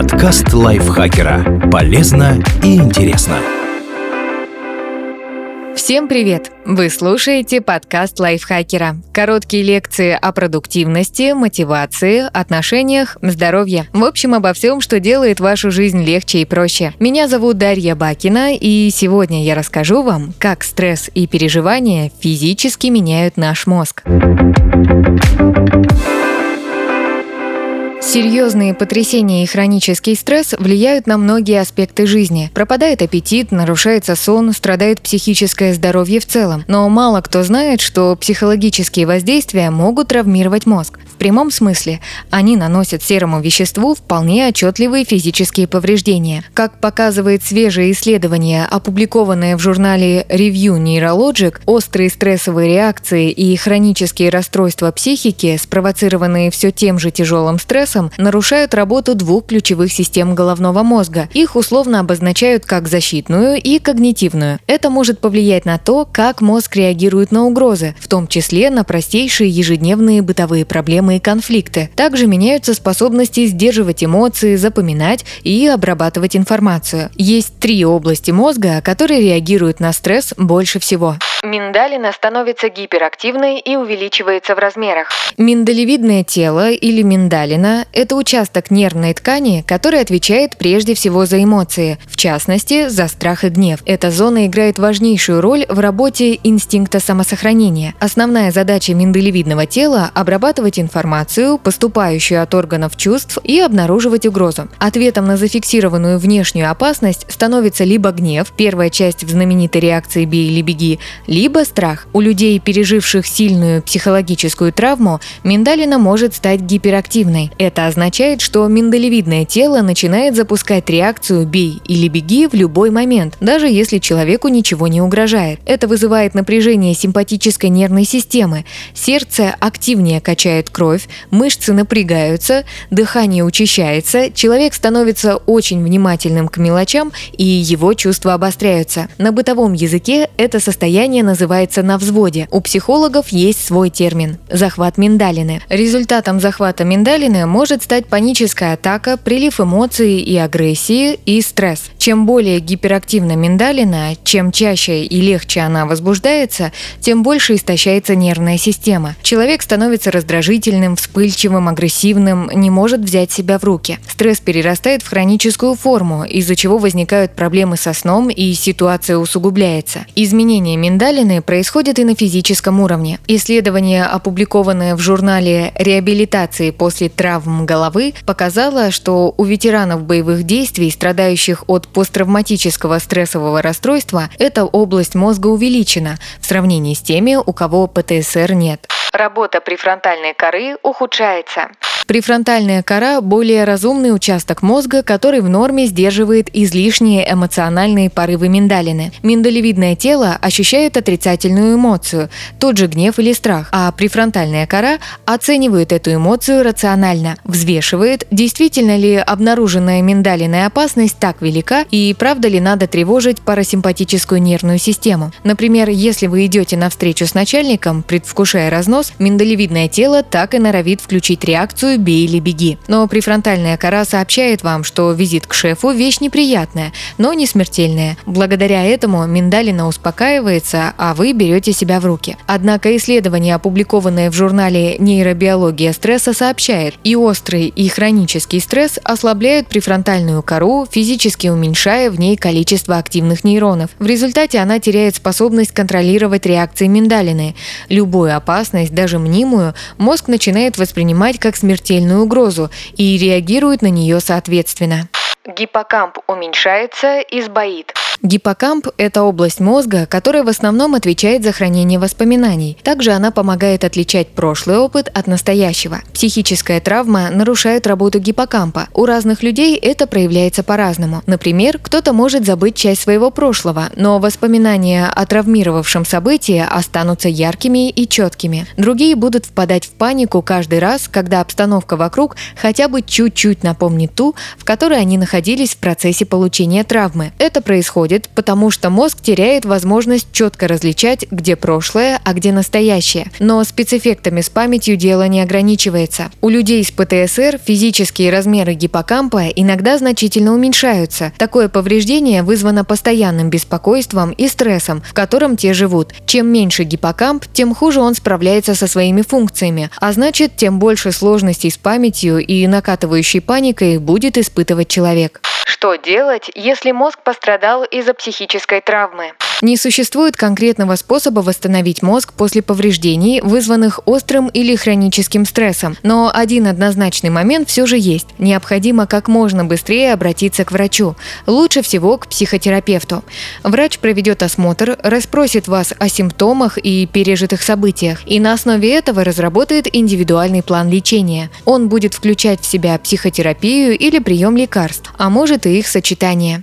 Подкаст лайфхакера. Полезно и интересно. Всем привет! Вы слушаете подкаст лайфхакера. Короткие лекции о продуктивности, мотивации, отношениях, здоровье. В общем, обо всем, что делает вашу жизнь легче и проще. Меня зовут Дарья Бакина, и сегодня я расскажу вам, как стресс и переживания физически меняют наш мозг. Серьезные потрясения и хронический стресс влияют на многие аспекты жизни. Пропадает аппетит, нарушается сон, страдает психическое здоровье в целом. Но мало кто знает, что психологические воздействия могут травмировать мозг. В прямом смысле они наносят серому веществу вполне отчетливые физические повреждения. Как показывает свежее исследование, опубликованное в журнале Review Neurologic, острые стрессовые реакции и хронические расстройства психики, спровоцированные все тем же тяжелым стрессом, стрессом нарушают работу двух ключевых систем головного мозга. Их условно обозначают как защитную и когнитивную. Это может повлиять на то, как мозг реагирует на угрозы, в том числе на простейшие ежедневные бытовые проблемы и конфликты. Также меняются способности сдерживать эмоции, запоминать и обрабатывать информацию. Есть три области мозга, которые реагируют на стресс больше всего. Миндалина становится гиперактивной и увеличивается в размерах. Миндалевидное тело или миндалина – это участок нервной ткани, который отвечает прежде всего за эмоции, в частности, за страх и гнев. Эта зона играет важнейшую роль в работе инстинкта самосохранения. Основная задача миндалевидного тела – обрабатывать информацию, поступающую от органов чувств, и обнаруживать угрозу. Ответом на зафиксированную внешнюю опасность становится либо гнев, первая часть в знаменитой реакции «бей или беги», либо страх. У людей, переживших сильную психологическую травму, миндалина может стать гиперактивной. Это означает, что миндалевидное тело начинает запускать реакцию «бей» или «беги» в любой момент, даже если человеку ничего не угрожает. Это вызывает напряжение симпатической нервной системы. Сердце активнее качает кровь, мышцы напрягаются, дыхание учащается, человек становится очень внимательным к мелочам и его чувства обостряются. На бытовом языке это состояние состояние называется на взводе. У психологов есть свой термин – захват миндалины. Результатом захвата миндалины может стать паническая атака, прилив эмоций и агрессии и стресс. Чем более гиперактивна миндалина, чем чаще и легче она возбуждается, тем больше истощается нервная система. Человек становится раздражительным, вспыльчивым, агрессивным, не может взять себя в руки. Стресс перерастает в хроническую форму, из-за чего возникают проблемы со сном и ситуация усугубляется. Изменение миндалины миндалины происходит и на физическом уровне. Исследование, опубликованное в журнале «Реабилитации после травм головы», показало, что у ветеранов боевых действий, страдающих от посттравматического стрессового расстройства, эта область мозга увеличена в сравнении с теми, у кого ПТСР нет. Работа префронтальной коры ухудшается. Префронтальная кора – более разумный участок мозга, который в норме сдерживает излишние эмоциональные порывы миндалины. Миндалевидное тело ощущает отрицательную эмоцию, тот же гнев или страх, а префронтальная кора оценивает эту эмоцию рационально, взвешивает, действительно ли обнаруженная миндалиная опасность так велика и правда ли надо тревожить парасимпатическую нервную систему. Например, если вы идете на встречу с начальником, предвкушая разнос, миндалевидное тело так и норовит включить реакцию «бей или беги». Но префронтальная кора сообщает вам, что визит к шефу – вещь неприятная, но не смертельная. Благодаря этому миндалина успокаивается, а вы берете себя в руки. Однако исследование, опубликованное в журнале «Нейробиология стресса», сообщает, и острый, и хронический стресс ослабляют префронтальную кору, физически уменьшая в ней количество активных нейронов. В результате она теряет способность контролировать реакции миндалины. Любую опасность, даже мнимую, мозг начинает воспринимать как смертельную смертельную угрозу и реагирует на нее соответственно. Гиппокамп уменьшается и сбоит. Гиппокамп – это область мозга, которая в основном отвечает за хранение воспоминаний. Также она помогает отличать прошлый опыт от настоящего. Психическая травма нарушает работу гиппокампа. У разных людей это проявляется по-разному. Например, кто-то может забыть часть своего прошлого, но воспоминания о травмировавшем событии останутся яркими и четкими. Другие будут впадать в панику каждый раз, когда обстановка вокруг хотя бы чуть-чуть напомнит ту, в которой они находились в процессе получения травмы. Это происходит происходит, потому что мозг теряет возможность четко различать, где прошлое, а где настоящее. Но спецэффектами с памятью дело не ограничивается. У людей с ПТСР физические размеры гиппокампа иногда значительно уменьшаются. Такое повреждение вызвано постоянным беспокойством и стрессом, в котором те живут. Чем меньше гиппокамп, тем хуже он справляется со своими функциями, а значит, тем больше сложностей с памятью и накатывающей паникой будет испытывать человек. Что делать, если мозг пострадал из-за психической травмы? Не существует конкретного способа восстановить мозг после повреждений, вызванных острым или хроническим стрессом. Но один однозначный момент все же есть. Необходимо как можно быстрее обратиться к врачу. Лучше всего к психотерапевту. Врач проведет осмотр, расспросит вас о симптомах и пережитых событиях, и на основе этого разработает индивидуальный план лечения. Он будет включать в себя психотерапию или прием лекарств, а может и их сочетание.